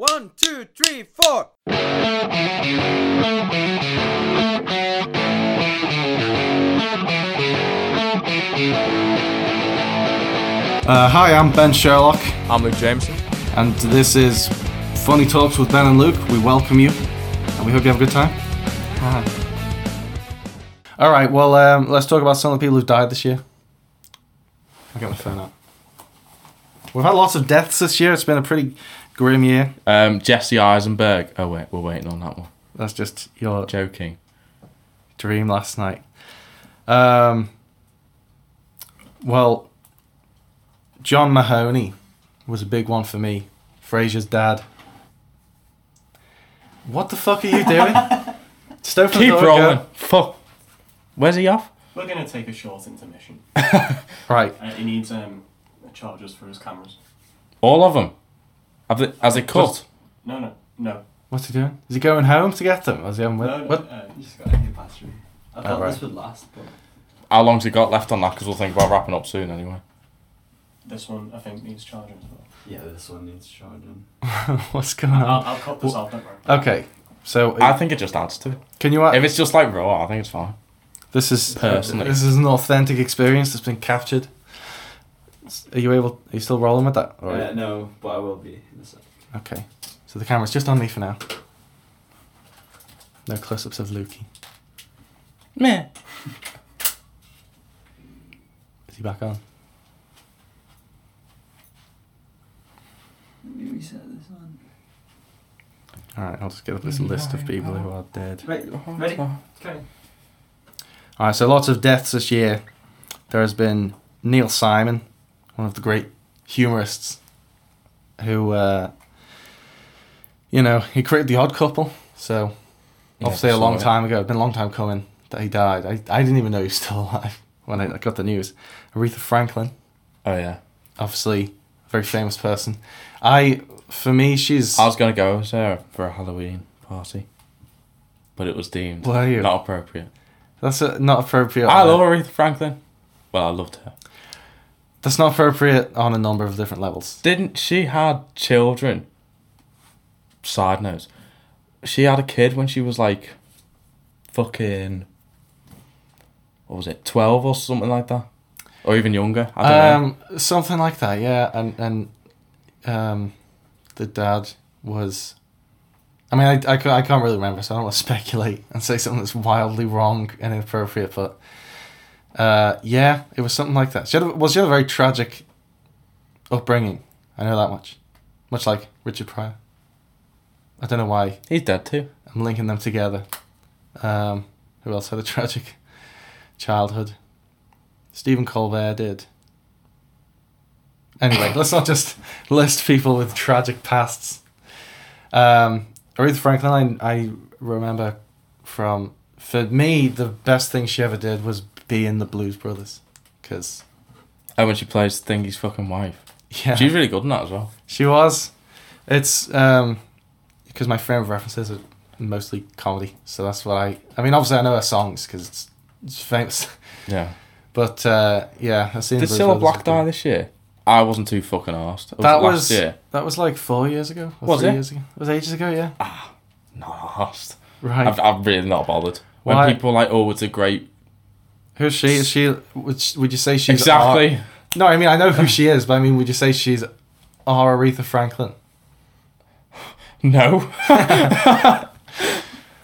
One, two, three, four. Uh, hi, I'm Ben Sherlock, I'm Luke Jameson. and this is Funny Talks with Ben and Luke. We welcome you, and we hope you have a good time. All right, well, um, let's talk about some of the people who've died this year. I got my phone out. We've had lots of deaths this year. It's been a pretty grim year. Um, Jesse Eisenberg. Oh wait, we're waiting on that one. That's just your Joking. dream last night. Um, well, John Mahoney was a big one for me. Frasier's dad. What the fuck are you doing? Just open the Keep door, rolling. go. Fuck. Where's he off? We're gonna take a short intermission. Right. Uh, he needs um, chargers for his cameras. All of them. Have they, has it cut? Just- No, no, no. What's he doing? Is he going home to get them? Or is he having with? no, no What? Uh, You just got a new battery. I Oh, thought right. this would last, but How long's he got left on that? Because we'll think about wrapping up soon anyway. this one I think needs charging as well. yeah, this one needs charging. What's going I'll, on? I'll cut this off, don't worry. Okay. So I think it just adds to it. can you? Add, if it's just like raw, I think it's fine. This is Personally. This is an authentic experience that's been captured. Are you able? Are you still rolling with that? Or- Uh, no, but I will be in a sec. Okay. So the camera's just on me for now. No close-ups of Lukey. Meh. Is he back on? Let me reset this one. All right. I'll just get up this list of people who are dead. Right, ready? Okay. All right. So lots of deaths this year. There has been Neil Simon, one of the great humorists, who, uh, you know, he created the Odd Couple. So obviously a long time ago. It's been a long time coming that he died. I, I didn't even know he was still alive when I got the news. Aretha Franklin, Oh yeah. obviously a very famous person. I, for me, she's. I was gonna go there for a Halloween party, but it was deemed not appropriate. That's a, not appropriate. I love Aretha Franklin. Well, I loved her. That's not appropriate on a number of different levels. Didn't she had children? Side note, she had a kid when she was like, fucking, what was it, twelve or something like that, or even younger. I don't know. Um, something like that, yeah. And and um, the dad was. I mean, I, I, I can't really remember, so I don't want to speculate and say something that's wildly wrong and inappropriate. But uh, yeah, it was something like that. She had a, well, she had a very tragic upbringing. I know that much. Much like Richard Pryor. I don't know why He's dead too. I'm linking them together. Um, who else had a tragic childhood? Stephen Colbert did. Anyway, let's not just list people with tragic pasts. Um, Aretha Franklin, I, I remember from, for me, the best thing she ever did was be in the Blues Brothers. Because, Oh, when she plays Thingy's fucking wife. yeah, She's really good in that as well. she was. It's, um, because my frame of references are mostly comedy. So that's what I, I mean, obviously I know her songs because it's, it's famous. Yeah. But uh, yeah, I've seen. Did Cilla Black die this year? I wasn't too fucking arsed. Was That was year. that was like four years ago. Was it? Years ago. It was ages ago. Yeah. Not arsed. Right. I've, I'm really not bothered. When people are like, oh, it's a great. Who's she? Is she? Would, would you say she's exactly. Our, no, I mean I know who she is, but I mean, would you say she's our Aretha Franklin? No.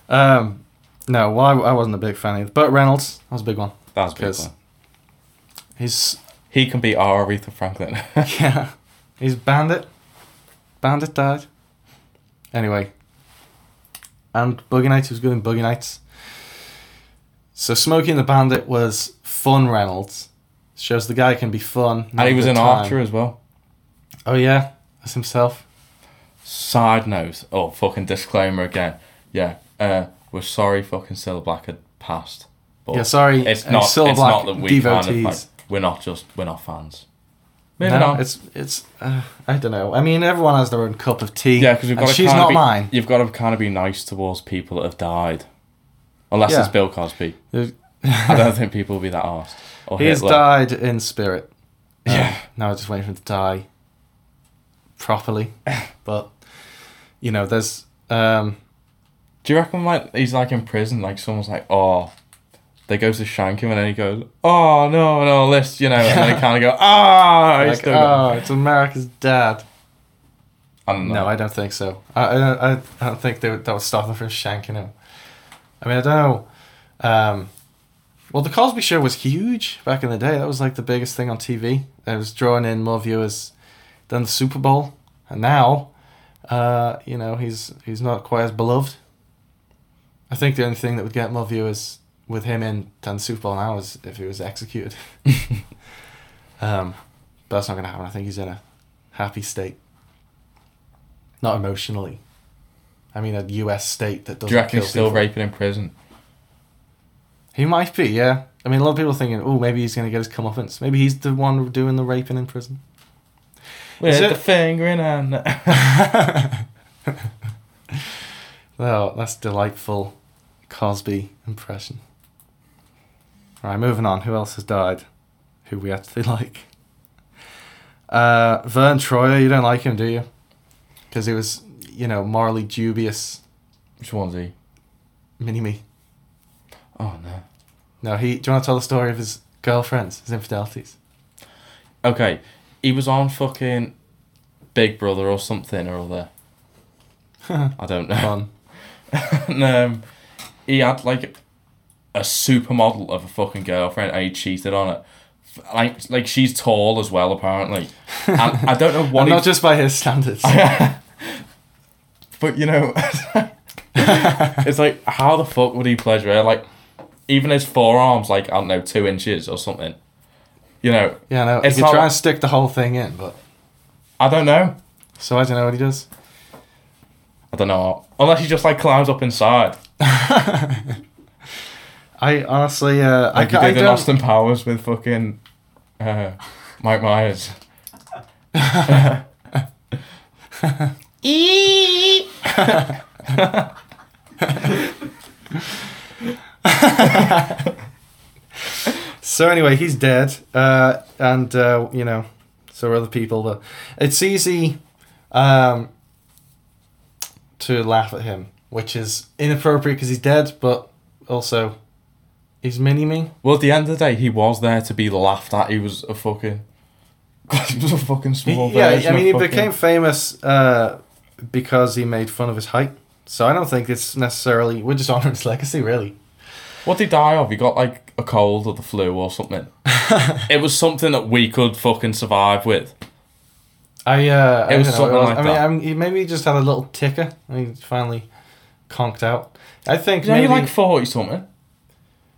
Um, no. Well, I, I wasn't a big fan either. Burt Reynolds, that was a big one. That was a big one. He's He can be our Aretha Franklin. yeah, he's Bandit. Bandit died. Anyway. And Boogie Nights was good in Boogie Nights. So Smokey and the Bandit was fun Reynolds. Shows the guy can be fun. and he was in Archer as well. Oh yeah, as himself. Side note, oh fucking disclaimer again. Yeah, uh, we're sorry fucking Cilla Black had passed. But yeah, sorry. it's uh, not. It's Black not that we kind of devotees. like. We're not just. We're not fans. Maybe no, not. it's it's. Uh, I don't know. I mean, everyone has their own cup of tea. yeah, because we've got to. She's not be, mine. You've got to kind of be nice towards people that have died, unless Yeah. it's Bill Cosby. I don't think people will be that arsed. Or He's Hitler. died in spirit. Um, Yeah. Now I'm just waiting for him to die properly. but you know, there's um, Do you reckon like he's like in prison? Like someone's like, oh, they go to shank him, and then he goes, oh no, no, let's you know, and then he kind of go, ah, he's like, oh, it's America's dad. I don't know. No, I don't think so. I I, I don't think they would, that would stop them from shanking him. I mean, I don't know. Um, well, the Cosby Show was huge back in the day. That was like the biggest thing on TV. It was drawing in more viewers than the Super Bowl. And now, uh, you know, he's he's not quite as beloved. I think the only thing that would get more viewers with him in than the Super Bowl now is if he was executed. um, but that's not going to happen. I think he's in a happy state. Not emotionally. I mean, a U.S. state that doesn't. Do you reckon he's still people. raping in prison? He might be, yeah. I mean, a lot of people are thinking, oh, maybe he's going to get his comeuppance. Maybe he's the one doing the raping in prison. With it- the finger in hand. Oh, that's delightful Cosby impression. All right, moving on. Who else has died? Who we actually like? Uh, Vern Troyer, you don't like him, do you? Because he was, you know, morally dubious. Which one's he? Mini me. Oh no. No, he. Do you want to tell the story of his girlfriends, his infidelities? Okay, he was on fucking Big Brother or something or other. I don't know. And, um, he had like a supermodel of a fucking girlfriend and he cheated on it. Like, like she's tall as well, apparently. And I don't know what not just by his standards. But you know, it's like how the fuck would he pleasure her? Like, even his forearms, like I don't know, two inches or something. You know, yeah, no. It's you could not- try and stick the whole thing in, but I don't know. so I don't know what he does. I don't know. Unless he just like climbs up inside, I honestly, uh, I, like ca- he I did in don't. Austin Powers with fucking uh, Mike Myers. So anyway, he's dead, uh, and uh, you know, so are other people. But it's easy um, to laugh at him, which is inappropriate because he's dead, but also he's mini me. Well, at the end of the day, he was there to be laughed at. He was a fucking. he was a fucking small yeah, I mean, he fucking- became famous uh, because he made fun of his height. So I don't think it's necessarily we're just honoring his legacy, really. What did he die of? He got like a cold or the flu or something. it was something that we could fucking survive with. I uh, It I was know, something I, like mean, that. I mean, he maybe he just had a little ticker and he finally conked out. I think He's only maybe like forty something.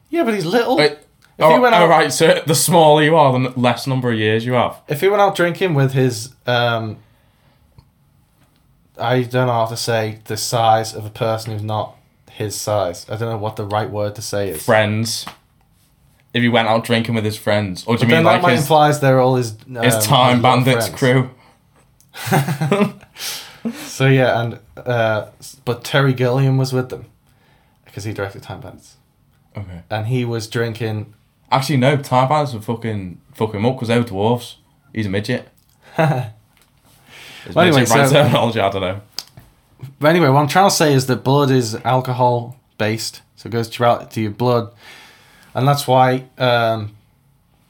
yeah, but he's little. Wait, if oh, he went out, all right, so the smaller you are, the less number of years you have. if he went out drinking with his um, I don't know how to say the size of a person who's not his size. I don't know what the right word to say is. Friends. If he went out drinking with his friends, or do you mean that like might his, implies they're all his um, his time bandits crew? So yeah, and uh, but Terry Gilliam was with them because he directed Time Bandits, Okay. and he was drinking. Actually, no. Time bandits would fucking fuck him up because they were dwarves. He's a midget. Is Well, anyway, right so- terminology? I don't know. But anyway, what I'm trying to say is that blood is alcohol based, so it goes throughout to your blood, and that's why um,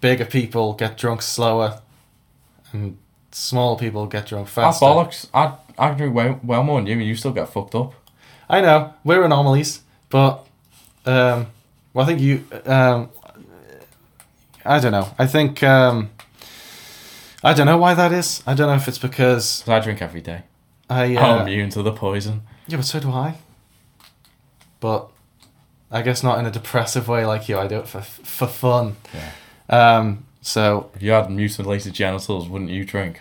bigger people get drunk slower, and small people get drunk That's faster. bollocks. I I drink well, well more than you, and you still get fucked up. I know we're anomalies, but um, well, I think you. Um, I don't know. I think um, I don't know why that is. I don't know if it's because I drink every day. I. I'm Uh, immune to the poison. yeah, but so do I. But I guess not in a depressive way like you. I do it for for fun. Yeah. Um, so If you had mutilated genitals, wouldn't you drink?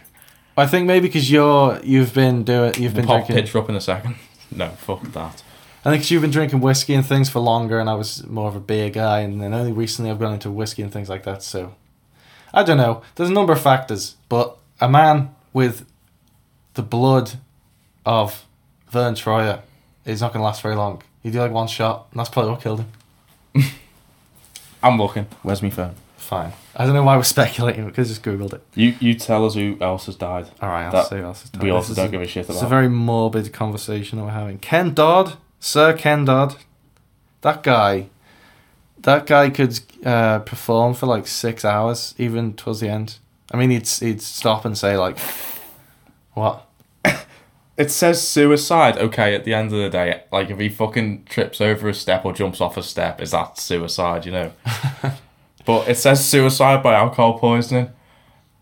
I think maybe because you're you've been doing you've We'll been pop drinking. picture up in a second. No, fuck that. I think 'cause you've been drinking whiskey and things for longer, and I was more of a beer guy, and then only recently I've gone into whiskey and things like that. So, I don't know. There's a number of factors, but a man with the blood of Vern Troyer is not going to last very long. He did like one shot, and that's probably what killed him. I'm looking. Where's my phone? Fine. I don't know why we're speculating because just googled it. You you tell us who else has died. All right, I'll That say who else is We also This don't is give a shit about. It's a very morbid conversation that we're having. Ken Dodd, Sir Ken Dodd, that guy, that guy could uh, perform for like six hours, even towards the end. I mean, he'd he'd stop and say like, "What? It says suicide. Okay, at the end of the day, like if he fucking trips over a step or jumps off a step, is that suicide? You know. but it says suicide by alcohol poisoning.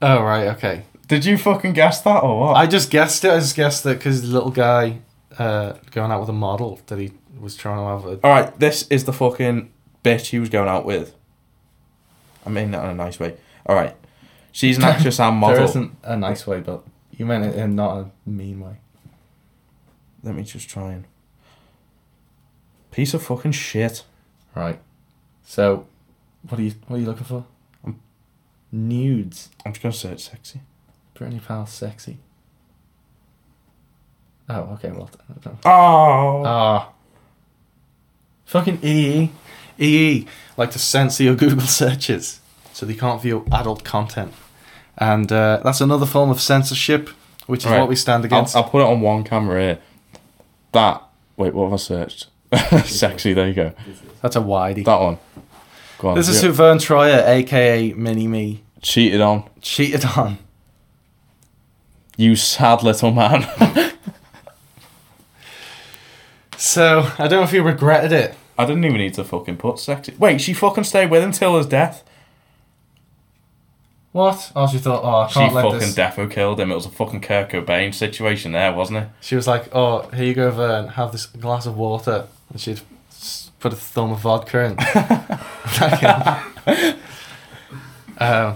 Oh right, okay." Did you fucking guess that or what? I just guessed it. I just guessed it because the little guy uh, going out with a model that he was trying to have. A, All right, this is the fucking bitch he was going out with. I mean that in a nice way. All right, she's an actress and model. isn't a nice way, but you meant it in not a mean way. Let me just try and. Piece of fucking shit. Right. So, what are you what are you looking for? Nudes. I'm just gonna search sexy. Brittany Powell sexy. Oh, okay, well. Oh. Ah. Fucking EE. EE like to censor your Google searches so they can't view adult content. And uh, that's another form of censorship, which is Right. what we stand I'll, against. I'll put it on one camera here. That. Wait, what have I searched? sexy. There you go. That's a widey. That one. Go on. This is who Vern Troyer, aka Mini Me, cheated on. cheated on. You sad little man. So, I don't know if he regretted it. I didn't even need to fucking put sexy. Wait, she fucking stayed with him till his death. What? Oh, she thought, oh, I She can't let fucking this. defo killed him. It was a fucking Kurt Cobain situation there, wasn't it? She was like, "Oh, here you go, Vern. Have this glass of water." And she'd put a thumb of vodka in. um,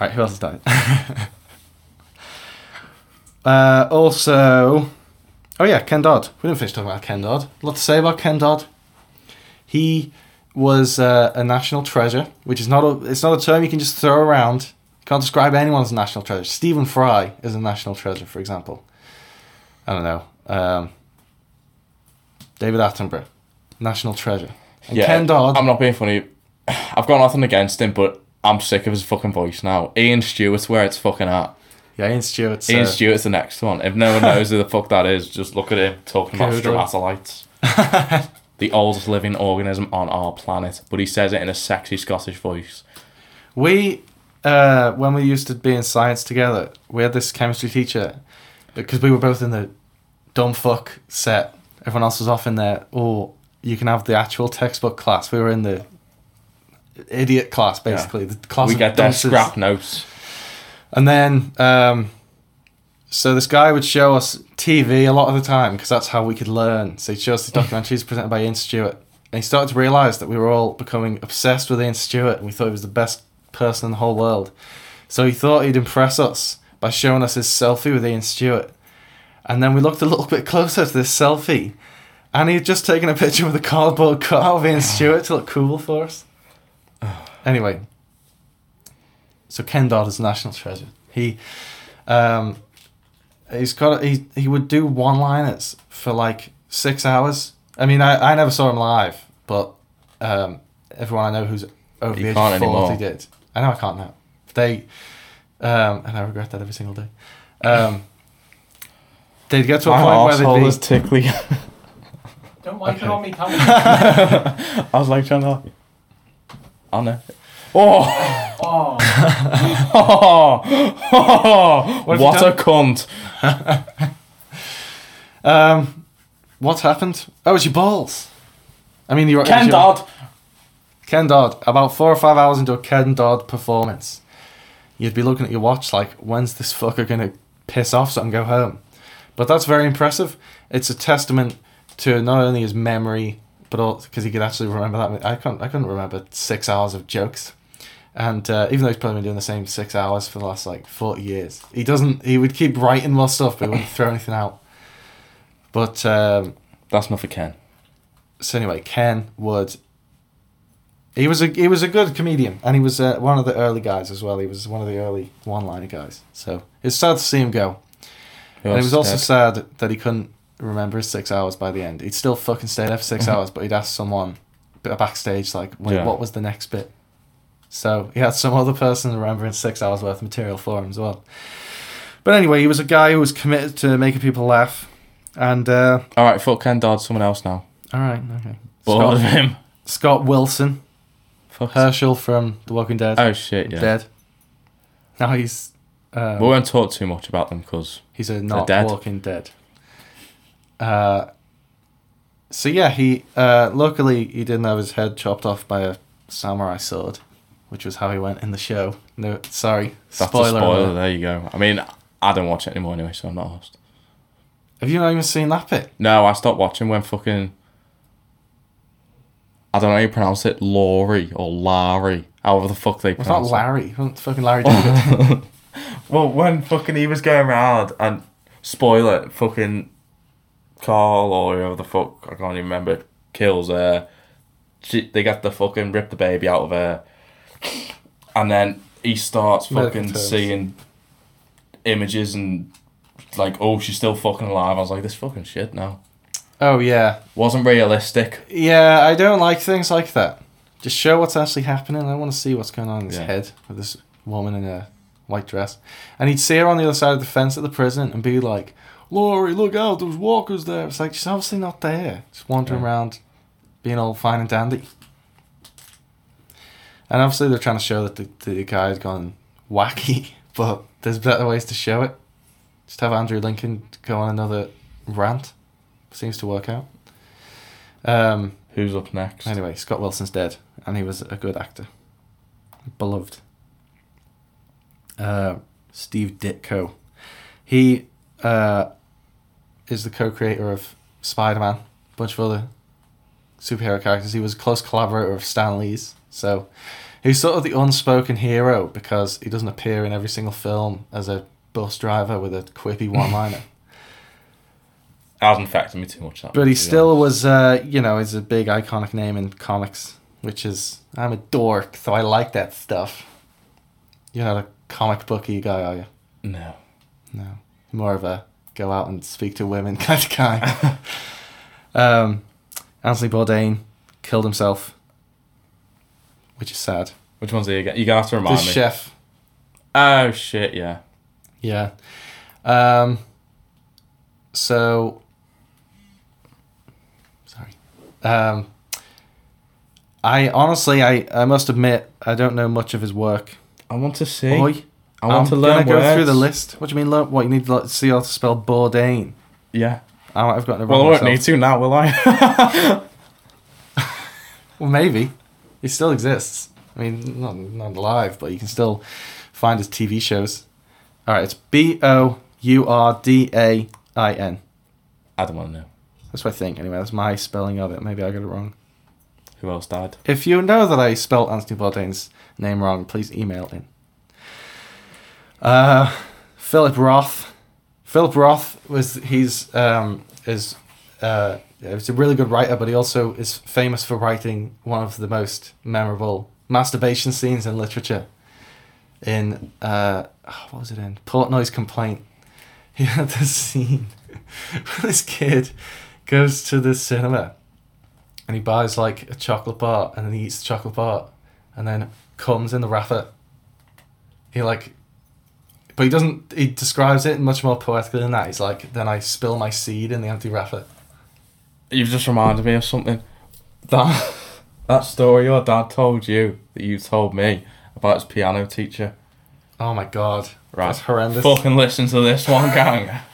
right, who else has died? uh, also, oh yeah, Ken Dodd. We didn't finish talking about Ken Dodd. A lot to say about Ken Dodd. He was uh, a national treasure, which is not a it's not a term you can just throw around. Can't describe anyone as a national treasure. Stephen Fry is a national treasure, for example. I don't know. Um, David Attenborough, national treasure. And Ken Dodd. I'm not being funny. I've got nothing against him, but I'm sick of his fucking voice now. Iain Stewart's where it's fucking at. yeah, Iain Stewart's. Iain uh, Stewart's the next one. If no one knows who the fuck that is, just look at him talking about Google. the oldest living organism on our planet. But he says it in a sexy Scottish voice. We, uh, when we used to be in science together, we had this chemistry teacher because we were both in the dumb fuck set. Everyone else was off in there. Or you can have the actual textbook class. We were in the idiot class, basically. The class we get their scrap notes. And then, um, so this guy would show us TV a lot of the time because that's how we could learn. So he'd show us the documentaries presented by Iain Stewart. And he started to realise that we were all becoming obsessed with Iain Stewart and we thought he was the best person in the whole world. So he thought he'd impress us by showing us his selfie with Iain Stewart. And then we looked a little bit closer to this selfie and he'd just taken a picture with a cardboard cutout of Iain Stewart to look cool for us. Anyway, so Ken Dodd is a national treasure. He, um, he's got he he would do one liners for like six hours. I mean, I, I never saw him live, but um, everyone I know who's over You the age can't of forty anymore. did. I know I can't now. They, um, and I regret that every single day. Um, they'd get to a My point where arsehole they'd is tickly. Don't wipe Okay. it on me, camera. I was like trying to. I know. Oh! oh, oh! What what a cunt! um, what's happened? Oh, it's your balls. I mean, you're Ken your- Dodd! Ken Dodd, about four or five hours into a Ken Dodd performance, you'd be looking at your watch like, when's this fucker gonna piss off so I can go home? But that's very impressive. It's a testament to not only his memory, but also because he could actually remember that. I couldn't, I couldn't remember six hours of jokes. And uh, even though he's probably been doing the same six hours for the last like 40 years, he doesn't, he would keep writing more stuff, but he wouldn't throw anything out. But um, That's not for Ken. so anyway, Ken would. He was a he was a good comedian, and he was uh, one of the early guys as well. He was one of the early one-liner guys. So it's sad to see him go, Who and it was also dead? sad that he couldn't remember his six hours by the end. He'd still fucking stay there for 6 Mhm. hours, but he'd ask someone backstage like, "Wait, Yeah. what was the next bit?" So he had some other person remembering six hours worth of material for him as well. But anyway, he was a guy who was committed to making people laugh. And, uh, All right, fuck Ken Dodd. Someone else now. all right, okay. Bored of Scott, him. Scott Wilson, Fuck. Hershel from The Walking Dead, Oh shit, yeah. dead. Now he's um, We won't talk too much about them because He's a not dead. Walking Dead. Uh, so yeah, he uh, luckily he didn't have his head chopped off by a samurai sword, which was how he went in the show. No, sorry, that's spoiler. spoiler. There you go. I mean, I don't watch it anymore anyway, so I'm not asked. Have you not even seen that bit? No, I stopped watching when fucking. I don't know how you pronounce it, Lori or Larry, however the fuck they It's not pronounce it. Larry. Wasn't fucking Larry David. Well, when fucking he was going around and spoiler, fucking Carl or whoever the fuck I can't even remember kills her. She, they get the fucking rip the baby out of her, and then he starts Medical fucking terms. seeing images and like, oh, she's still fucking alive. I was like, this fucking shit now. oh yeah, Wasn't realistic. yeah. I don't like things like that. Just show what's actually happening. I want to see what's going on in his Yeah. head with this woman in a white dress. And he'd see her on the other side of the fence at the prison and be like, Lori, look out, there's walkers there. It's like, she's obviously not there. Just wandering Yeah. around being all fine and dandy. And obviously they're trying to show that the, the guy's gone wacky, but there's better ways to show it. Just have Andrew Lincoln go on another rant. Seems to work out. Um, Who's up next? Anyway, Scott Wilson's dead, and he was a good actor, beloved. Uh, Steve Ditko, he uh, is the co-creator of Spider-Man, a bunch of other superhero characters. He was a close collaborator of Stan Lee's, so he's sort of the unspoken hero because he doesn't appear in every single film as a bus driver with a quippy one-liner. hasn't affected me too much. That But he still honest. was, uh, you know, is a big iconic name in comics, which is I'm a dork, so I like that stuff. You're not a comic booky guy, are you? no. No, more of a go out and speak to women kind of guy. um, Anthony Bourdain killed himself, which is sad. Which one's he again? You're gonna have to The remind me. chef, Oh shit! Yeah. yeah. Um, so, sorry. Um, I honestly, I, I must admit, I don't know much of his work. I want to see. Oi, I want I'm to learn gonna go words. through the list. What do you mean? Learn, what you need to see how to spell Bourdain? Yeah. I might have gotten it Well, I wrong won't need to now, will I? Well, maybe he still exists. I mean, not not alive, but you can still find his TV shows. All right, it's B O U R D A I N. I don't want to know. That's what I think. Anyway, that's my spelling of it. Maybe I got it wrong. Who else died? If you know that I spelled Anthony Bourdain's name wrong, please email in. Uh, Philip Roth. Philip Roth was he's um is uh he's a really good writer, but he also is famous for writing one of the most memorable masturbation scenes in literature. In uh, oh, what was it in Portnoy's Complaint? He had this scene where this kid goes to the cinema and he buys like a chocolate bar and then he eats the chocolate bar and then comes in the wrapper. He like, but he doesn't. He describes it much more poetically than that. He's like, then I spill my seed in the empty wrapper. You've just reminded me of something. That that story your dad told you that you told me about his piano teacher. Oh my god, Right. that's horrendous. Fucking listen to this one, gang.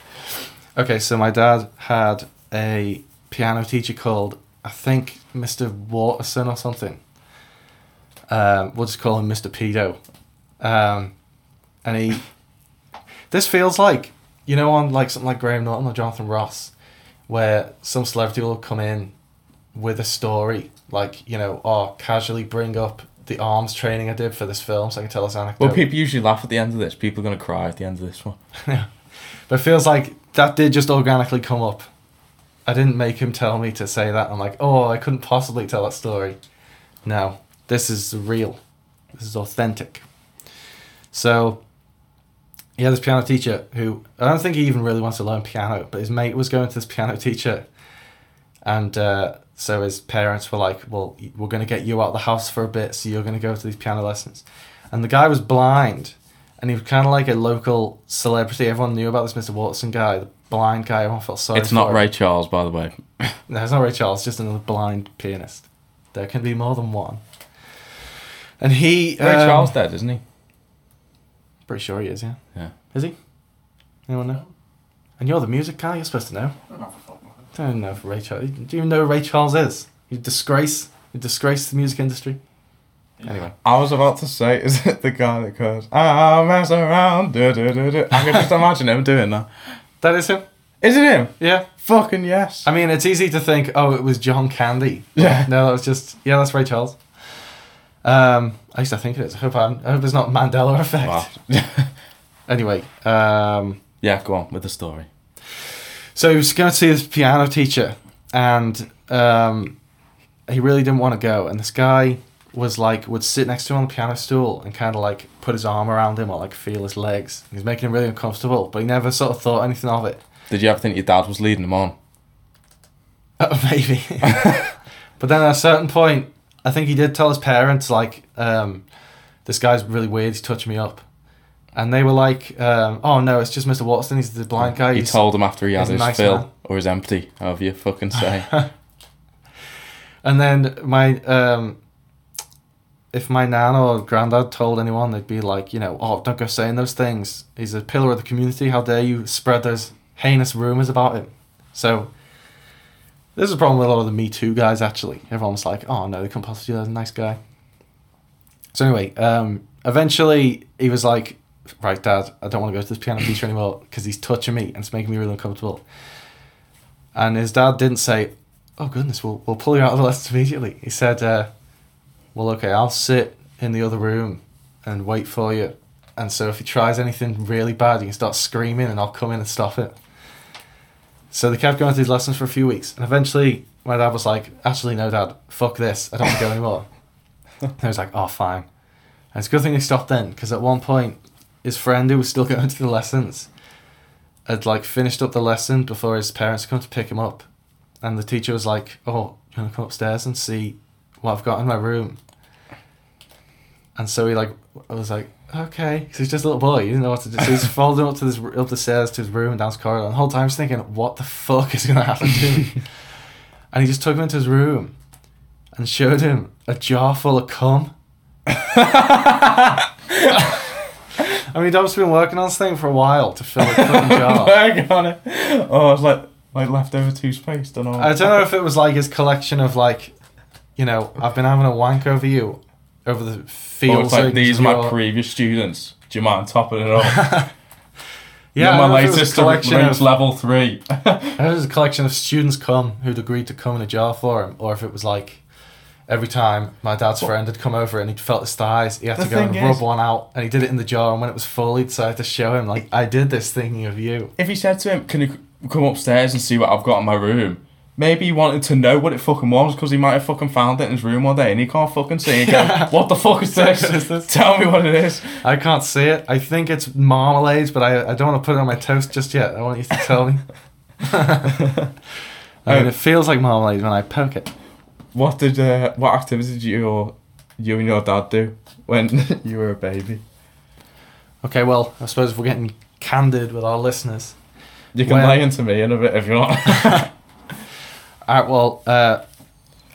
Okay, so my dad had a piano teacher called I think Mr. Waterson or something. Um, we'll just call him Mr. Pedo. Um, and he, this feels like you know on like something like Graham Norton or Jonathan Ross, where some celebrity will come in with a story like you know or casually bring up the arms training I did for this film so I can tell this anecdote. Well, people usually laugh at the end of this. People are gonna cry at the end of this one. But it feels like that did just organically come up. I didn't make him tell me to say that. I'm like, oh, I couldn't possibly tell that story. No, this is real. This is authentic. So, he had this piano teacher who I don't think he even really wants to learn piano, but his mate was going to this piano teacher, and uh, So his parents were like, "Well, we're going to get you out of the house for a bit, so you're going to go to these piano lessons." And the guy was blind, and he was kind of like a local celebrity. Everyone knew about this Mr. Watson guy, the blind guy. Everyone felt sorry. It's not him. Ray Charles, by the way. No, it's not Ray Charles. Just another blind pianist. There can be more than one. And he, Ray um, Charles dead, isn't he? Pretty sure he is. Yeah. Yeah. Is he? Anyone know? And you're the music guy. You're supposed to know. I don't know if Ray Charles. Do you even know who Ray Charles is? You disgrace. You disgrace the music industry. Anyway. I was about to say, is it the guy that goes, I'll mess around, do, do, do, do. I can just imagine him doing that. That is him. Is it him? Yeah. Fucking yes. I mean, it's easy to think, oh, it was John Candy. Yeah. No, that was just yeah, that's Ray Charles. Um, I used to think it is. I hope I'm, I hope it's not Mandela effect. Wow. Anyway, um, yeah, go on with the story. so he was going to see his piano teacher, and um, he really didn't want to go. And this guy was like, would sit next to him on the piano stool and kind of like put his arm around him or like feel his legs. He was making him really uncomfortable, but he never sort of thought anything of it. Did you ever think your dad was leading him on? Uh, maybe. but then at a certain point, I think he did tell his parents, like, um, this guy's really weird, he's touching me up. And they were like, um, oh no, it's just Mr. Watson, he's the blind guy. He He's- told him after he had his nice fill man. or his empty, however you fucking say. And then my, um, if my nan or granddad told anyone, they'd be like, you know, oh, don't go saying those things. He's a pillar of the community. How dare you spread those heinous rumors about him? So, this is a problem with a lot of the Me Too guys, actually. Everyone's like, oh, no, they couldn't possibly that. A nice guy. So, anyway, um, eventually he was like, right, dad, I don't want to go to this piano teacher anymore because he's touching me and it's making me really uncomfortable. And his dad didn't say, oh goodness, we'll, we'll pull you out of the lessons immediately. He said, uh, well, okay, I'll sit in the other room and wait for you. And so if he tries anything really bad, you can start screaming and I'll come in and stop it. So they kept going to these lessons for a few weeks. And eventually my dad was like, actually, no, dad, fuck this. I don't want to go anymore. and I was like, oh, fine. And it's a good thing they stopped then because at one point, his friend who was still going to the lessons had like finished up the lesson before his parents come to pick him up and the teacher was like, "Oh, you want to come upstairs and see what I've got in my room?" And so he like, I was like, "Okay," because he's just a little boy. He didn't know what to do. So he's folding up to this up the stairs to his room and down his corridor. And the whole time he's thinking, "What the fuck is gonna happen to me?" and he just took him into his room and showed him a jar full of cum. I mean, Dob's been working on this thing for a while to fill a cum jar. I got it. Oh, it's like like leftover toothpaste and all. I don't know if it was like his collection of like, you know, I've been having a wank over you, over the field. it's like of these are my previous students. Do you mind topping it off? Yeah, my don't know if it was a latest collection of. level three. It was a collection of students come who'd agreed to come in a jar for him, or if it was like every time my dad's friend had come over and he'd felt his thighs, he had to go and thing rub one out, and he did it in the jar, and when it was full, he decided to show him like I did this thinking of you. if he said to him, "Can you come upstairs and see what I've got in my room?" Maybe he wanted to know what it fucking was because he might have fucking found it in his room one day and he can't fucking see it. go, What the fuck is this? Is this? Tell me what it is. I can't see it. I think it's marmalade, but I, I don't want to put it on my toast just yet. I want you to tell me. I mean, it feels like marmalade when I poke it. What did uh, what activity did you or you and your dad do when you were a baby? Okay, well, I suppose if we're getting candid with our listeners. You can Well- lay into me in a bit if you want. All right, well, uh,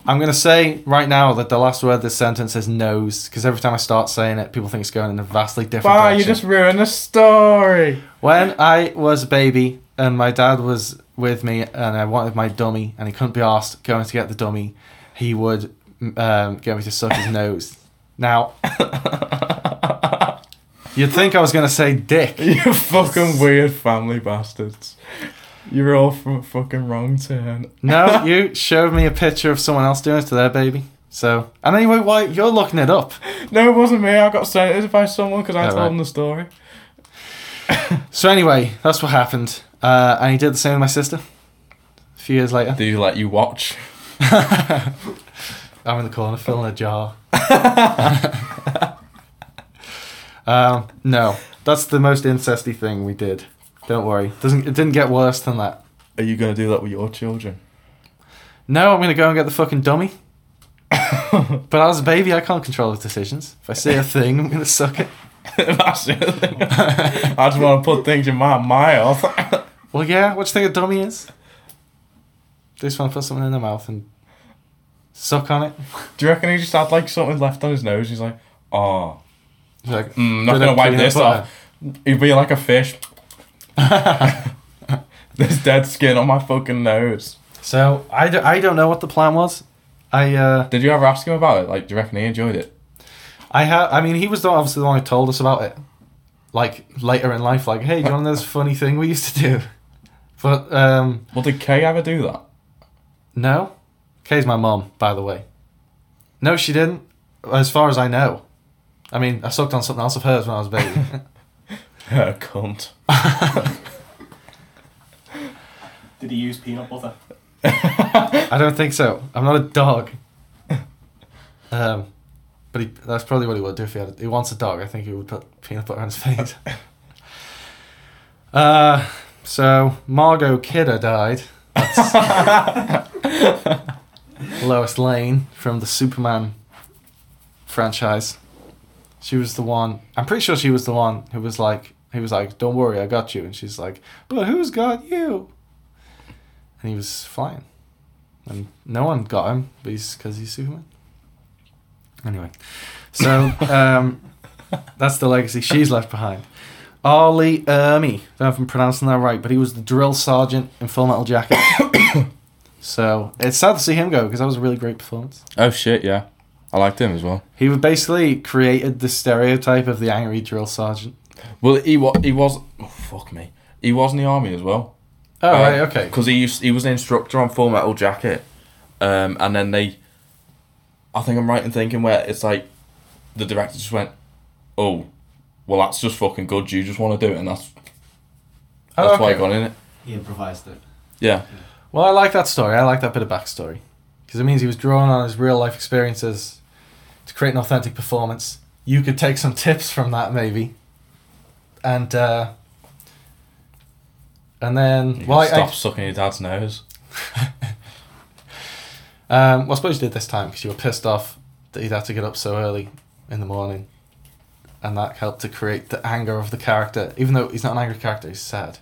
I'm going to say right now that the last word of this sentence is nose, because every time I start saying it, people think it's going in a vastly different wow, you just ruined the story. When I was a baby and my dad was with me and I wanted my dummy and he couldn't be asked going to get the dummy, he would um, get me to suck his nose. Now, you'd think I was going to say dick. You fucking weird family bastards. You're all from a fucking wrong turn. No, you showed me a picture of someone else doing it to their baby. So, and anyway, why you're looking it up? No, it wasn't me. I got sent it by someone because I Oh, told right. them the story. So anyway, that's what happened, uh, and he did the same with my sister. A few years later, Did he let you watch? I'm in the corner filling a jar. um, no, that's the most incesty thing we did. Don't worry, doesn't it didn't get worse than that. Are you going to do that with your children? No, I'm gonna go and get the fucking dummy. but as a baby, I can't control his decisions. If I see a thing, I'm gonna suck it. That's the thing. I just want to put things in my mouth. Well, yeah. What do you think a dummy is? They just want to put something in their mouth and suck on it. Do you reckon he just had like something left on his nose? He's like, oh, It's like, mm, not gonna wipe this off. He'd be like a fish. There's dead skin on my fucking nose. So I, do, I don't know what the plan was. I uh Did you ever ask him about it? Like, do you reckon he enjoyed it? I have. I mean, he was the, obviously the one who told us about it. Like later in life, like, hey, do you want to know this funny thing we used to do? But um, Well, did Kay ever do that? no, Kay's my mom, by the way. No, she didn't. As far as I know. I mean, I sucked on something else of hers when I was a baby. Cunt. Did he use peanut butter? I don't think so. I'm not a dog. Um, but he, that's probably what he would do if he had. A, he wants a dog. I think he would put peanut butter on his face. uh, so Margot Kidder died. Lois Lane from the Superman franchise. She was the one. I'm pretty sure she was the one who was like, he was like, "Don't worry, I got you," and she's like, "But who's got you?" And he was flying and no one got him, but he's because he's Superman. Anyway, so um, that's the legacy she's left behind. R. Lee Ermey, don't know if I'm pronouncing that right, but he was the drill sergeant in Full Metal Jacket. so it's sad to see him go because that was a really great performance. Oh shit, yeah. I liked him as well. He basically created the stereotype of the angry drill sergeant. Well, he was. He was. Oh, fuck me. He was in the army as well. Oh Uh, right, okay. Because he used, he was an instructor on Full Metal Jacket, um, and then they, I think I'm right in thinking where it's like, the director just went, oh, well that's just fucking good. You just want to do it, and that's Oh, that's why I got in it. He improvised it. Yeah, Well, I like that story. I like that bit of backstory because it means he was drawing on his real life experiences to create an authentic performance. You could take some tips from that, maybe, and uh, and then well, I, stop I, sucking your dad's nose. um, well, I suppose you did this time because you were pissed off that you'd had to get up so early in the morning, and that helped to create the anger of the character. Even though he's not an angry character, he's sad.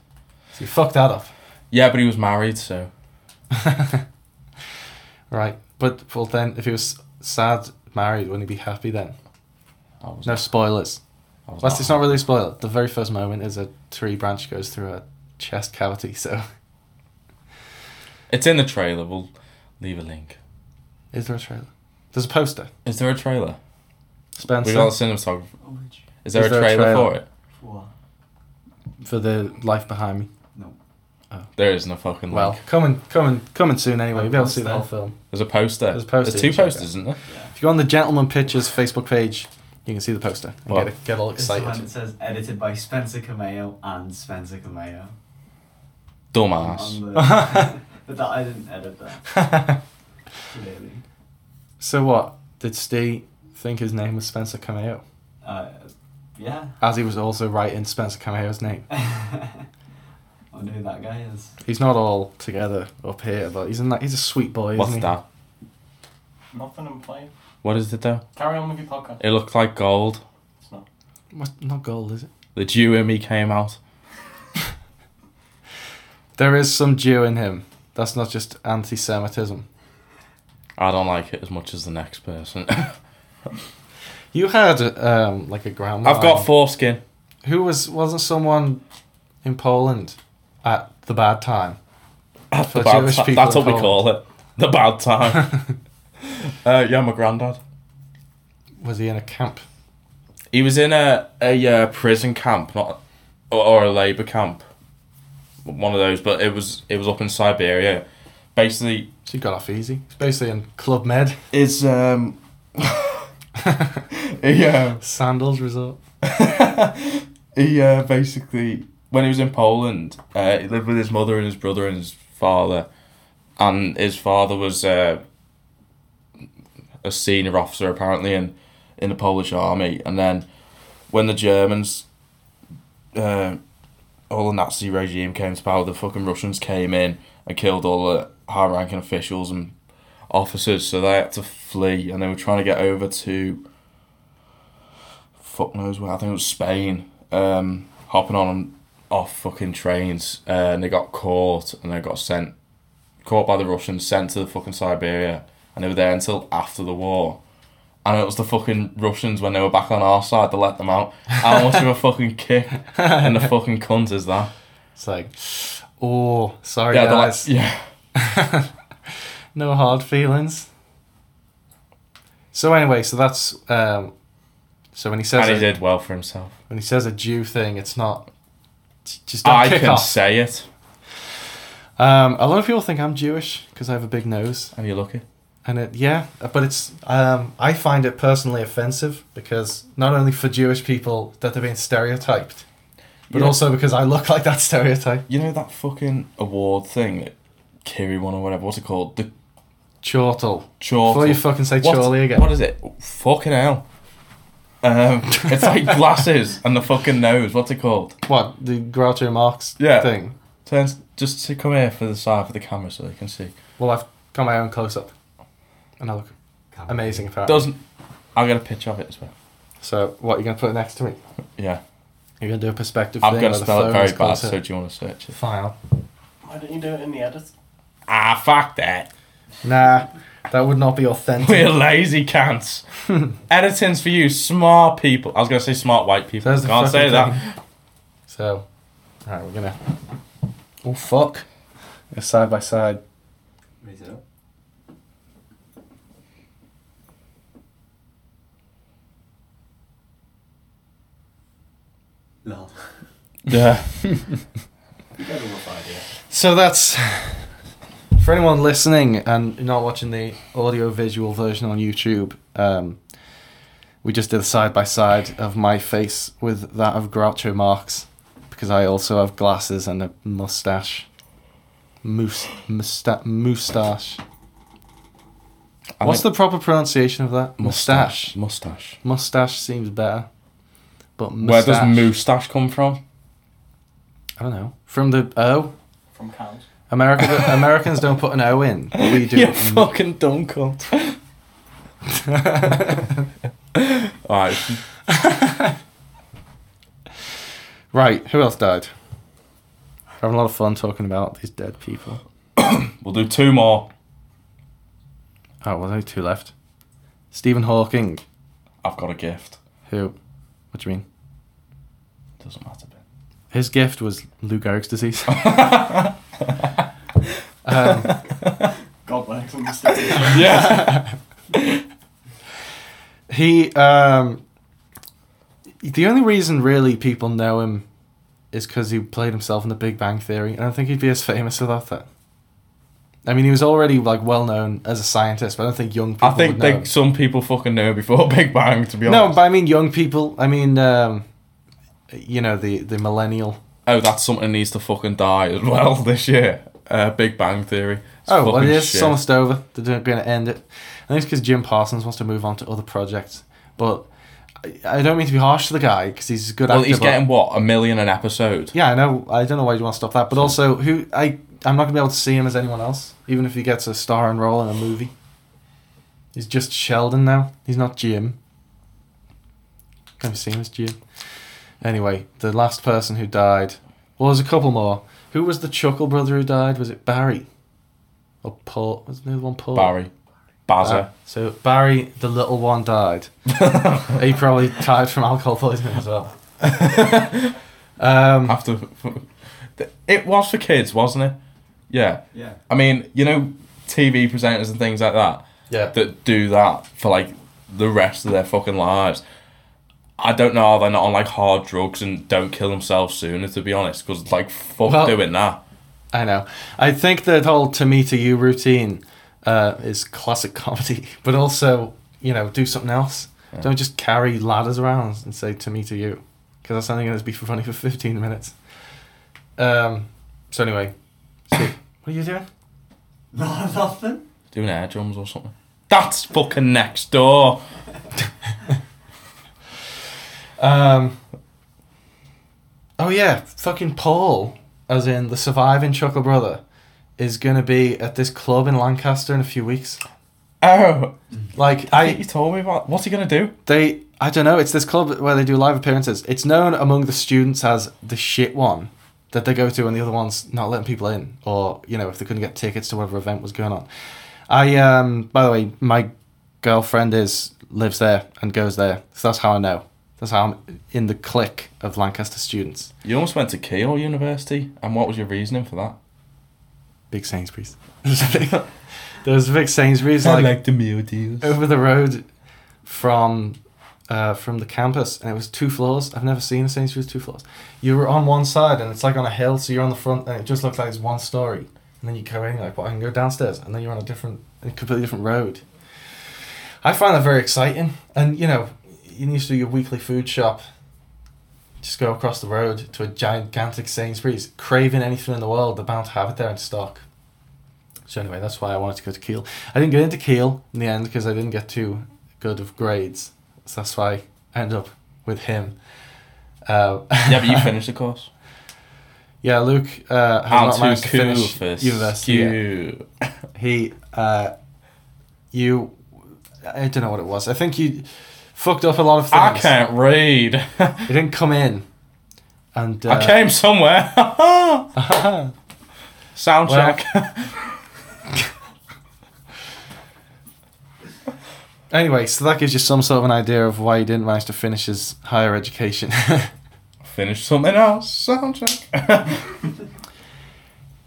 So you fucked that up. Yeah, but he was married, so right, but well then, if he was sad married, wouldn't he be happy then? No spoilers. Oh, I was Well, not- it's not really a spoiler. The very first moment is a tree branch goes through a chest cavity. So, It's in the trailer. We'll leave a link. is there a trailer? There's a poster. Is there a trailer? Spencer We got a cinematographer. Oh. Is there Is a there a trailer, trailer? for it? For for the life behind me. No. Oh. There isn't a fucking Well, link. coming, coming, coming soon anyway. You'll be able to see the whole film. There's a poster. There's a poster, There's two posters, isn't there? Yeah. If you go on the Gentleman Pictures Facebook page, you can see the poster and Wow. get, get all This one excited. it says edited by Spencer Cameo and Spencer Cameo. Dumbass. The- but that I didn't edit that. Clearly. so what? Did Steve think his name was Spencer Cameo? Uh, yeah. As he was also writing Spencer Cameo's name. I wonder who that guy is. He's not all together up here, but he's a, ni- he's a sweet boy, isn't What's he? that? Nothing I'm playing. What is it though? Carry on with your podcast. It looked like gold. It's not. What, not gold, is it? The Jew in me came out. There is some Jew in him. That's not just anti-Semitism. I don't like it as much as the next person. You had um, like a grandma. I've got foreskin. Who was wasn't someone in Poland at the bad time? At the bad Jewish ti- That's in what we call it. The bad time. uh, yeah, my granddad. Was he in a camp? He was in a a uh, prison camp, not or, or a labor camp, one of those. But it was it was up in Siberia. Basically, So he got off easy. He's basically in Club Med, is um, he um, Sandals Resort. he uh, basically when he was in Poland, uh, he lived with his mother and his brother and his father, and his father was uh, a senior officer apparently in in the Polish army, and then when the Germans, uh, all the Nazi regime came to power, the fucking Russians came in and killed all the high-ranking officials and officers, so they had to flee, and they were trying to get over to fuck knows where. I think it was Spain. Um, hopping on off fucking trains, uh, and they got caught, and they got sent, caught by the Russians, sent to the fucking Siberia, and they were there until after the war. And it was the fucking Russians when they were back on our side to let them out. How much of a fucking kick and the fucking cunt is that? It's like, oh, sorry Yeah, they're like, guys, yeah. no hard feelings. So anyway, so that's um, so when he says And he a, did well for himself. when he says a Jew thing, it's not just don't I can off. say it. Um, a lot of people think I'm Jewish because I have a big nose, Are you're lucky? And it yeah, but it's um, I find it personally offensive because not only for Jewish people that they're being stereotyped, but Yeah. also because I look like that stereotype. You know that fucking award thing that Kiri won or whatever? What's it called? The Chortle. chortle. Before you fucking say What- Chorley again. What is it? Fucking hell. Um, it's like glasses and the fucking nose. What's it called? What the Groucho Marx Yeah. thing? Turns just to come here for the side for the camera so they can see. Well, I've got my own close up, and I look amazing. Apparently. Doesn't. I'll get a picture of it as well. So what? You're gonna put it next to me? Yeah, You're gonna do a perspective I'm thing. gonna spell it very is bad. So do you want to search it? Fine. I'll- Why don't you do it in the edit? Ah, fuck that. Nah, that would not be authentic. We're lazy cunts. Editing's for you, smart people. I was gonna say smart white people. There's the Can't say fucking that. So, alright, we're gonna. Oh fuck! They're side by side. Raise it up. No. Yeah. You get a rough idea. So that's for anyone listening and not watching the audio visual version on YouTube. Um, we just did a side by side of my face with that of Groucho Marx because I also have glasses and a mustache. Moose, musta- moustache. I What's the proper pronunciation of that? Mustache. Mustache. Mustache seems better. But Where does moustache- moustache come from? I don't know. From the O. From cows. America, Americans don't put an O in. But we do. You fucking dumb cunt. Alright. Right, who else died? Having a lot of fun talking about these dead people. We'll do two more. Oh, well, only two left. Stephen Hawking, I've got a gift. who, what do you mean? Doesn't matter, Ben. His gift was Lou Gehrig's disease. um, God works on the stage. Yeah. he, um, the only reason really people know him is because he played himself in The Big Bang Theory. and I don't think he'd be as famous without that. I mean, he was already like well known as a scientist, but I don't think young people. I think know they, some people fucking knew before Big Bang, to be honest, No, but I mean young people. I mean, um, you know, the the millennial. Oh, that's something that needs to fucking die as well this year. Uh, Big Bang Theory. It's oh, well, it is. It's shit. almost over. They're going to end it. I think it's because Jim Parsons wants to move on to other projects. But I, don't mean to be harsh to the guy because he's a good Well, actor. he's getting what a million an episode. Yeah, I know. I don't know why you want to stop that. But also, who I I'm not gonna be able to see him as anyone else, even if he gets a starring role in a movie. He's just Sheldon now. He's not Jim. Can you see him as Jim? Anyway, the last person who died. Well, there's a couple more. Who was the Chuckle brother who died? Was it Barry? Or Paul? Was the other one Paul? Barry, Bazza. Uh, so Barry, the little one, died. he probably died from alcohol poisoning as well. um, After it was for kids, wasn't it? Yeah. Yeah. I mean, you know, TV presenters and things like that yeah. that do that for like the rest of their fucking lives. I don't know how they're not on like hard drugs and don't kill themselves sooner. To be honest, because like fuck Well- doing that. I know. I think the whole "to me to you" routine uh, is classic comedy, but also you know do something else. Don't just carry ladders around and say "to me to you," because that's only going to be funny for fifteen minutes. Um. So anyway, Steve, what are you doing? No, nothing. Doing air drums or something. That's fucking next door. Um. Oh yeah, fucking Paul, as in the surviving Chuckle brother, is going to be at this club in Lancaster in a few weeks. Oh, Like I think you told me about. What's he gonna do? they, I don't know. It's this club where they do live appearances. It's known among the students as the shit one that they go to, and the other one's not letting people in, or you know, if they couldn't get tickets to whatever event was going on. I, um, by the way, my girlfriend is lives there and goes there, so that's how I know. That's how I'm in the clique of Lancaster students. You almost went to Keele University, and what was your reasoning for that? Big Sainsbury's. There's there was a big Sainsbury's I like the meal deals. over the road from uh, from the campus, and it was two floors. I've never seen a Sainsbury's two floors. You were on one side, and it's like on a hill, so you're on the front, and it just looks like it's one story. And then you go in, like, well, I can go downstairs, and then you're on a different, a completely different road. I find that very exciting, and you know, you used to do your weekly food shop. Just go across the road to a gigantic Sainsbury's, craving anything in the world, they're bound to have it there in stock. So anyway, that's why I wanted to go to Keele. I didn't get into Keele in the end because I didn't get too good of grades. So that's why I ended up with him. Uh, Yeah, but you finished the course. yeah, Luke uh, has How not managed to finish for university. He, uh, you, I don't know what it was. I think you fucked up a lot of things. I can't read. You didn't come in, and uh, I came somewhere. Sound Well- Anyway, so that gives you some sort of an idea of why he didn't manage to finish his higher education. Finish something else. Sound check.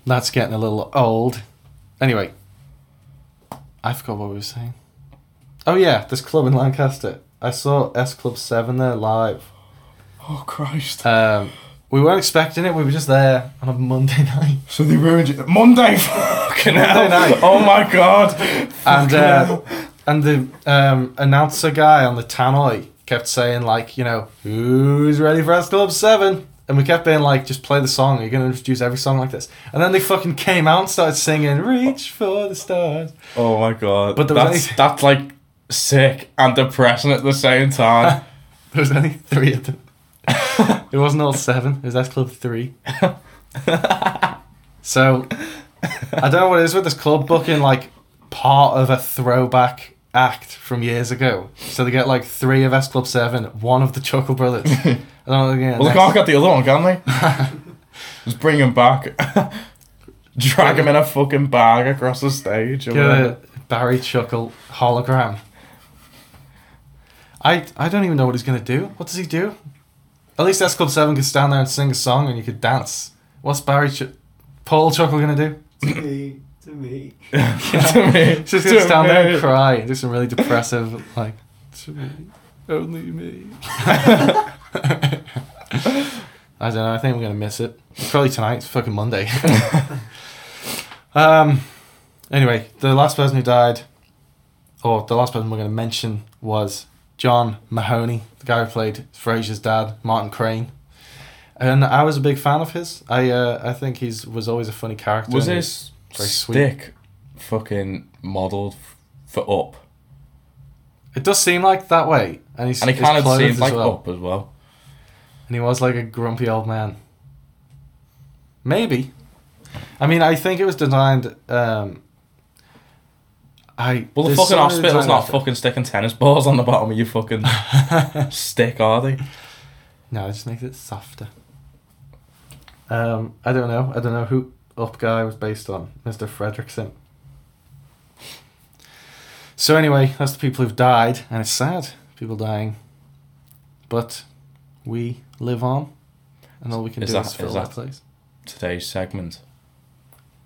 That's getting a little old. Anyway, I forgot what we were saying. Oh yeah, this club in Lancaster. I saw S Club Seven there live. oh Christ. Um, we weren't expecting it. We were just there on a Monday night, So they ruined it. Monday. Fucking hell. night. Oh my god. and uh, and the um, announcer guy on the tannoy kept saying like, you know, who's ready for S Club Seven? And we kept being like, just play the song. You're gonna introduce every song like this. And then they fucking came out and started singing "Reach for the Stars." Oh my god. But that's only- that's like sick and depressing at the same time. There was only three of them. it wasn't all seven. It was S Club three. so I don't know what it is with this club booking like part of a throwback act from years ago. So they get like three of S Club seven, one of the Chuckle Brothers. I don't know. Again, well, they can't get the other one, can they? Just bring him back. Drag him in a fucking bag across the stage. Get a Barry Chuckle hologram. I I don't even know what he's gonna do. What does he do? At least S Club Seven could stand there and sing a song and you could dance. What's Barry Ch- Paul Chuckle gonna do? To me. To me. to me. He's just to gonna stand there me. and cry and do some really depressive like "To me, only me. I don't know. I think I'm gonna miss it. Probably tonight. It's fucking Monday. um. Anyway, the last person who died, or the last person we're gonna mention was John Mahoney, the guy who played Frasier's dad, Martin Crane. And I was a big fan of his. I uh, I think he's was always a funny character. Was and very sweet. stick fucking modelled for up? It does seem like that way, and he's And he kind of as like well. up as well. and he was like a grumpy old man. Maybe, I mean, I think it was designed. Um, I Well, the fucking hospital's not it. fucking sticking tennis balls on the bottom of your fucking stick, are they? No, it just makes it softer. Um, I don't know. I don't know who Up Guy was based on. Mr. Fredricksen. So anyway, that's the people who've died, and it's sad. People dying. But we live on, and all we can Is do that- is fill is that that- place. Today's segment.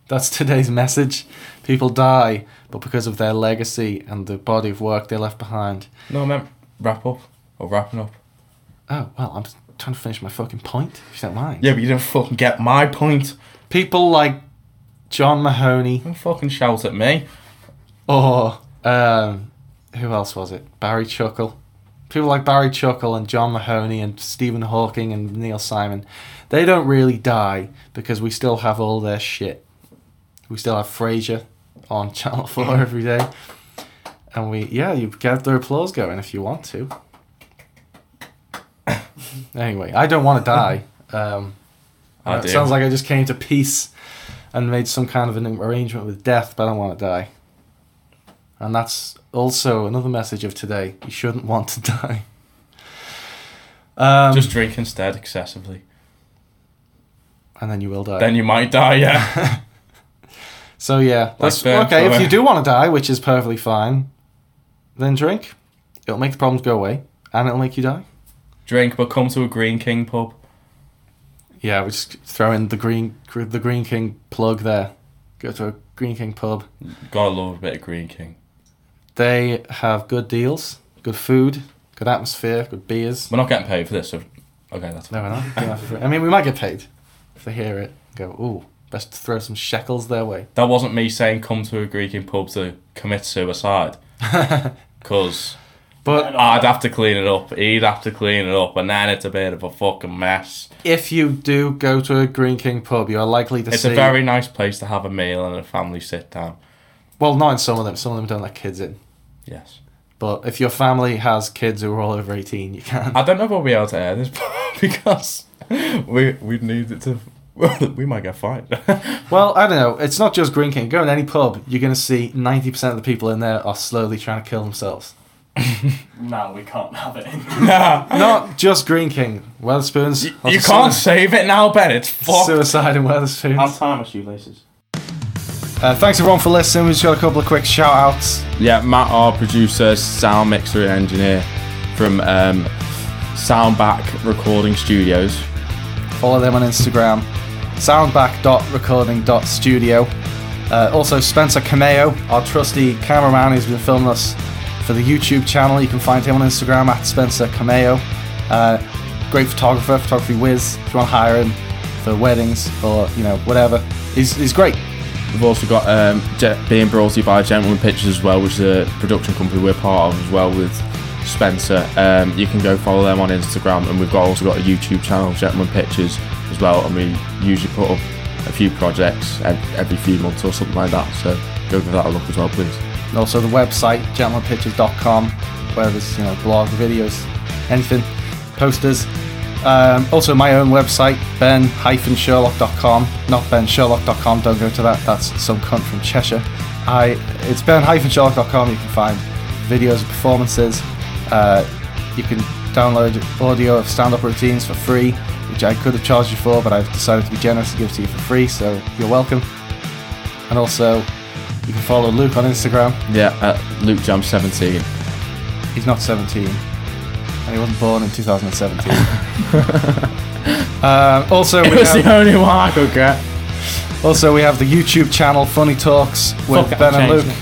That's today's message. People die, but because of their legacy and the body of work they left behind. No, I meant wrap up or wrapping up. Oh, well, I'm just trying to finish my fucking point, if you don't mind. Yeah, but you didn't fucking get my point. People like John Mahoney, Don't fucking shout at me. or um, who else was it? Barry Chuckle. People like Barry Chuckle and John Mahoney and Stephen Hawking and Neil Simon, they don't really die because we still have all their shit. We still have Frasier on Channel 4 every day. And we, yeah, you get the applause going if you want to. anyway, I don't want to die. Um, I it do. sounds like I just came to peace and made some kind of an arrangement with death, but I don't want to die. And that's also another message of today. You shouldn't want to die. Um, Just drink instead excessively. and then you will die. Then you might die, yeah. so yeah, that's burn okay. If you do want to die, which is perfectly fine, then drink. It'll make the problems go away, and it'll make you die. Drink, but come to a Greene King pub. Yeah, we just throw in the green the Greene King plug there. Go to a Greene King pub. Gotta love a bit of Greene King. They have good deals, good food, good atmosphere, good beers. We're not getting paid for this, so okay, that's No, we're not. Doing that for free. I mean, we might get paid if they hear it. Go, ooh, best to throw some shekels their way. That wasn't me saying come to a Greene King pub to commit suicide. Because But I'd have to clean it up. He'd have to clean it up, and then it's a bit of a fucking mess. if you do go to a Greene King pub, you are likely to It's see. a very nice place to have a meal and a family sit down. well, not in some of them. Some of them don't let kids in. Yes. But if your family has kids who are all over eighteen, you can. I don't know if we'll be able to air this because we we'd need it to. we might get fined. Well, I don't know. It's not just Greene King. Go in any pub, you're going to see ninety percent of the people in there are slowly trying to kill themselves. No, we can't have it. Not just Greene King. Wetherspoons. you can't sui- save it now, Ben. It's fucked. Suicide in Wetherspoons. I'll time my shoelaces. Uh, thanks everyone for listening. We've just got a couple of quick shout outs. Yeah, Matt, our producer, sound mixer, and engineer from um, Soundback Recording Studios. Follow them on Instagram. Soundback.recording.studio. Uh, also, Spencer Cameo, our trusty cameraman who's been filming us for the YouTube channel. You can find him on Instagram at Spencer Cameo. Uh, great photographer, photography whiz. If you want to hire him for weddings or you know whatever, he's, he's great. We've also got um, being brought to you by Gentleman Pictures as well, which is a production company we're part of as well with Spencer. Um, you can go follow them on Instagram, and we've got also got a YouTube channel, Gentleman Pictures, as well. And we usually put up a few projects ev- every few months or something like that. So go give that a look as well, please. And also the website gentlemanpictures.com where there's you know blog videos anything posters. Um, also my own website ben-sherlock.com not bensherlock.com don't go to that that's some cunt from cheshire. I it's ben-sherlock.com you can find videos of performances. Uh, you can download audio of stand-up routines for free which i could have charged you for but i've decided to be generous and give it to you for free so you're welcome. And also you can follow luke on instagram Yeah, at Luke Jam 17. He's not 17. And he wasn't born in 2017. uh, also, we have, only one I could get. also, we have the YouTube channel Funny Talks with Fuck Ben and Luke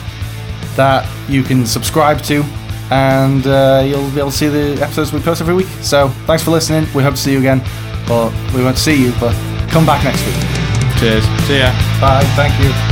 that you can subscribe to. And uh, you'll be able to see the episodes we post every week. So, thanks for listening. We hope to see you again. Or we won't see you, but come back next week. Cheers. See ya. Bye. Thank you.